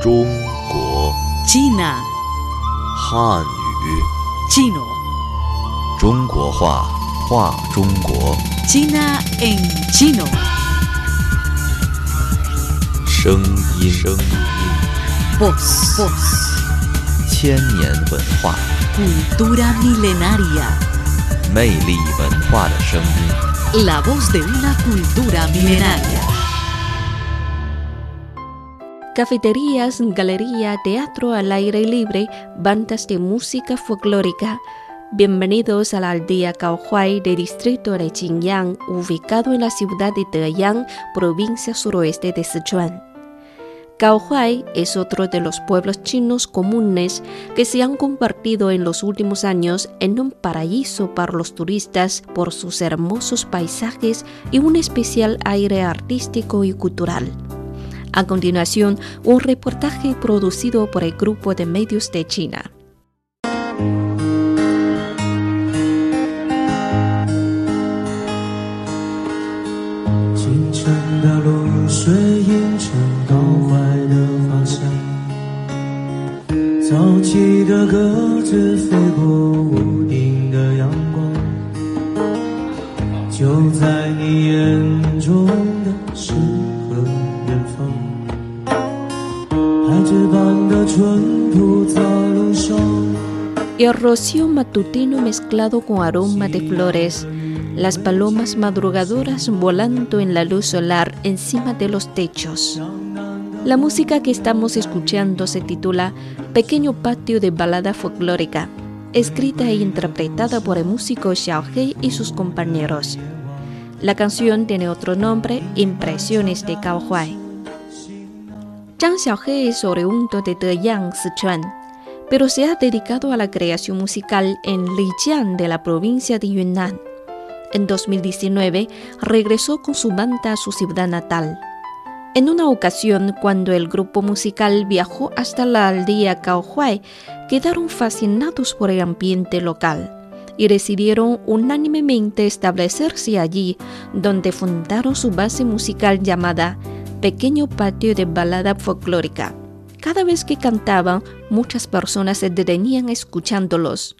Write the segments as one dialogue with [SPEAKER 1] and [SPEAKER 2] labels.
[SPEAKER 1] 中国
[SPEAKER 2] China,
[SPEAKER 1] 汉语
[SPEAKER 2] chino,
[SPEAKER 1] 中国话话中国
[SPEAKER 2] China en chino.
[SPEAKER 1] 声音声音
[SPEAKER 2] Voz, voz,
[SPEAKER 1] 千年文化
[SPEAKER 2] cultura milenaria.
[SPEAKER 1] 魅力文化的声音。
[SPEAKER 2] La voz de una cultura milenaria.
[SPEAKER 3] Cafeterías, galería, teatro al aire libre, bandas de música folclórica. Bienvenidos a la aldea Caohuay del distrito de Xinjiang, ubicado en la ciudad de Deyang, provincia suroeste de Sichuan. Caohuay es otro de los pueblos chinos comunes que se han convertido en los últimos años en un paraíso para los turistas por sus hermosos paisajes y un especial aire artístico y cultural. A continuación, un reportaje producido por el Grupo de Medios de China.
[SPEAKER 4] 清晨的露水
[SPEAKER 3] El rocío matutino mezclado con aroma de flores, las palomas madrugadoras volando en la luz solar encima de los techos. La música que estamos escuchando se titula Pequeño Patio de Balada Folclórica, escrita e interpretada por el músico Xiao He y sus compañeros. La canción tiene otro nombre, Impresiones de Caohuay. Zhang Xiaohe es oriundo de Deyang, Sichuan pero se ha dedicado a la creación musical en Lijiang de la provincia de Yunnan. En 2019 regresó con su banda a su ciudad natal. En una ocasión, cuando el grupo musical viajó hasta la aldea Caohuay, quedaron fascinados por el ambiente local y decidieron unánimemente establecerse allí, donde fundaron su base musical llamada pequeño patio de balada folclórica. Cada vez que cantaban, muchas personas se detenían escuchándolos.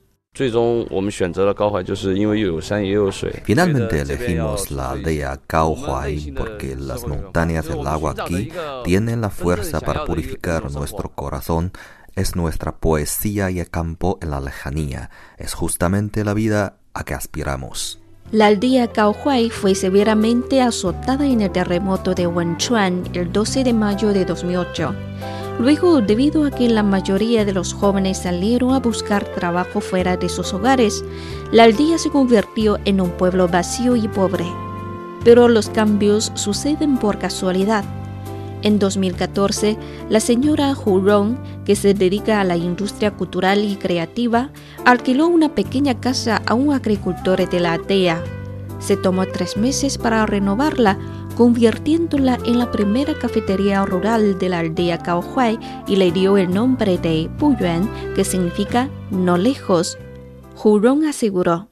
[SPEAKER 1] Finalmente elegimos la aldea Cao-Huai porque las montañas del agua aquí tienen la fuerza para purificar nuestro corazón. Es nuestra poesía y el campo en la lejanía. Es justamente la vida a que aspiramos.
[SPEAKER 3] La aldea Caohuay fue severamente azotada en el terremoto de Wenchuan el 12 de mayo de 2008. Luego, debido a que la mayoría de los jóvenes salieron a buscar trabajo fuera de sus hogares, la aldea se convirtió en un pueblo vacío y pobre. Pero los cambios suceden por casualidad. En 2014, la señora Hu Rong, que se dedica a la industria cultural y creativa, alquiló una pequeña casa a un agricultor de la aldea. Se tomó tres meses para renovarla, convirtiéndola en la primera cafetería rural de la aldea Caohuay y le dio el nombre de Puyuan, que significa no lejos. Hu Rong aseguró.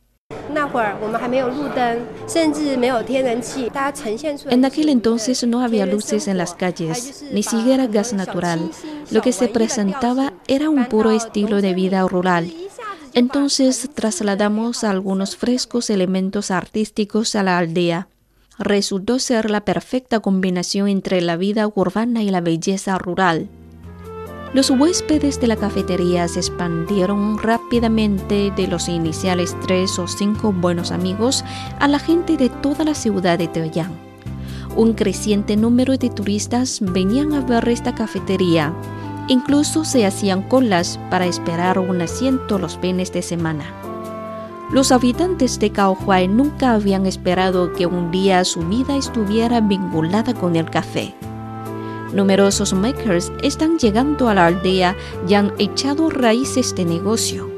[SPEAKER 5] 那会儿我们还没有路灯，甚至没有天然气，大家呈现出来。
[SPEAKER 3] En aquel entonces no había luces en las calles, ni siquiera gas natural. Lo que se presentaba era un puro estilo de vida rural. Entonces trasladamos algunos frescos elementos artísticos a la aldea. Resultó ser la perfecta combinación entre la vida urbana y la belleza rural. Los huéspedes de la cafetería se expandieron rápidamente de los iniciales tres o cinco buenos amigos a la gente de toda la ciudad de Deyang. Un creciente número de turistas venían a ver esta cafetería. Incluso se hacían colas para esperar un asiento los fines de semana. Los habitantes de Caohuay nunca habían esperado que un día su vida estuviera vinculada con el café. Numerosos makers están llegando a la aldea y han echado raíces de negocio.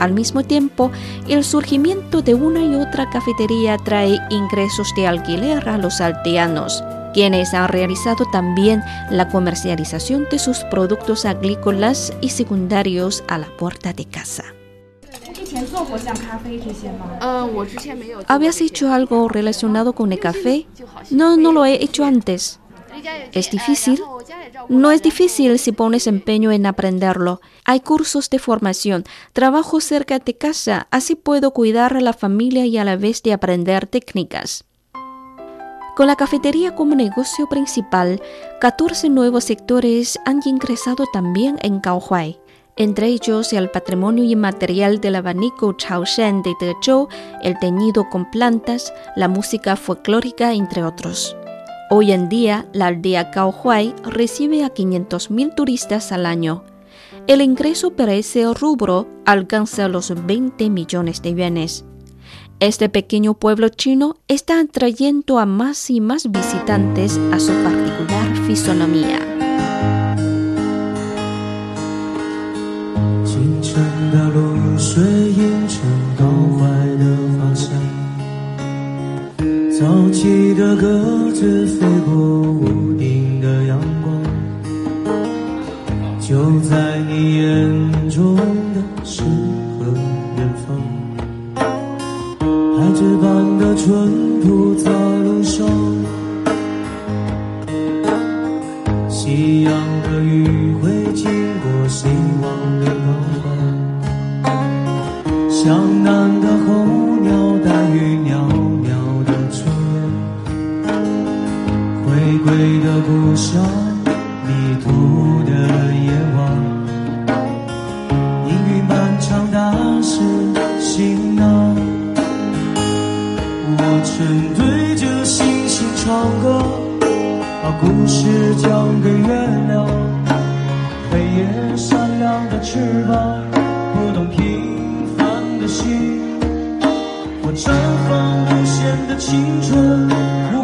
[SPEAKER 3] Al mismo tiempo, el surgimiento de una y otra cafetería trae ingresos de alquiler a los aldeanos, quienes han realizado también la comercialización de sus productos agrícolas y secundarios a la puerta de casa. ¿Habías hecho algo relacionado con el café? No, no lo he hecho antes. ¿Es difícil? No es difícil si pones empeño en aprenderlo. Hay cursos de formación, trabajo cerca de casa, así puedo cuidar a la familia y a la vez de aprender técnicas. Con la cafetería como negocio principal, 14 nuevos sectores han ingresado también en Kaohai entre ellos el patrimonio inmaterial del abanico Chaoshan de Dezhou, el teñido con plantas, la música folclórica, entre otros. Hoy en día, la aldea Kaohuai recibe a 500.000 turistas al año. El ingreso para ese rubro alcanza los 20 millones de yuanes. Este pequeño pueblo chino está atrayendo a más y más visitantes a su particular fisonomía.
[SPEAKER 4] 经过希望的高岗，向南的候鸟带雨袅袅的炊烟，回归的故乡，迷途的夜晚，阴雨漫长，但是行囊，我曾对着星星唱歌。把故事讲给月亮黑夜闪亮的翅膀，拨动平凡的心。我绽放无限的青春。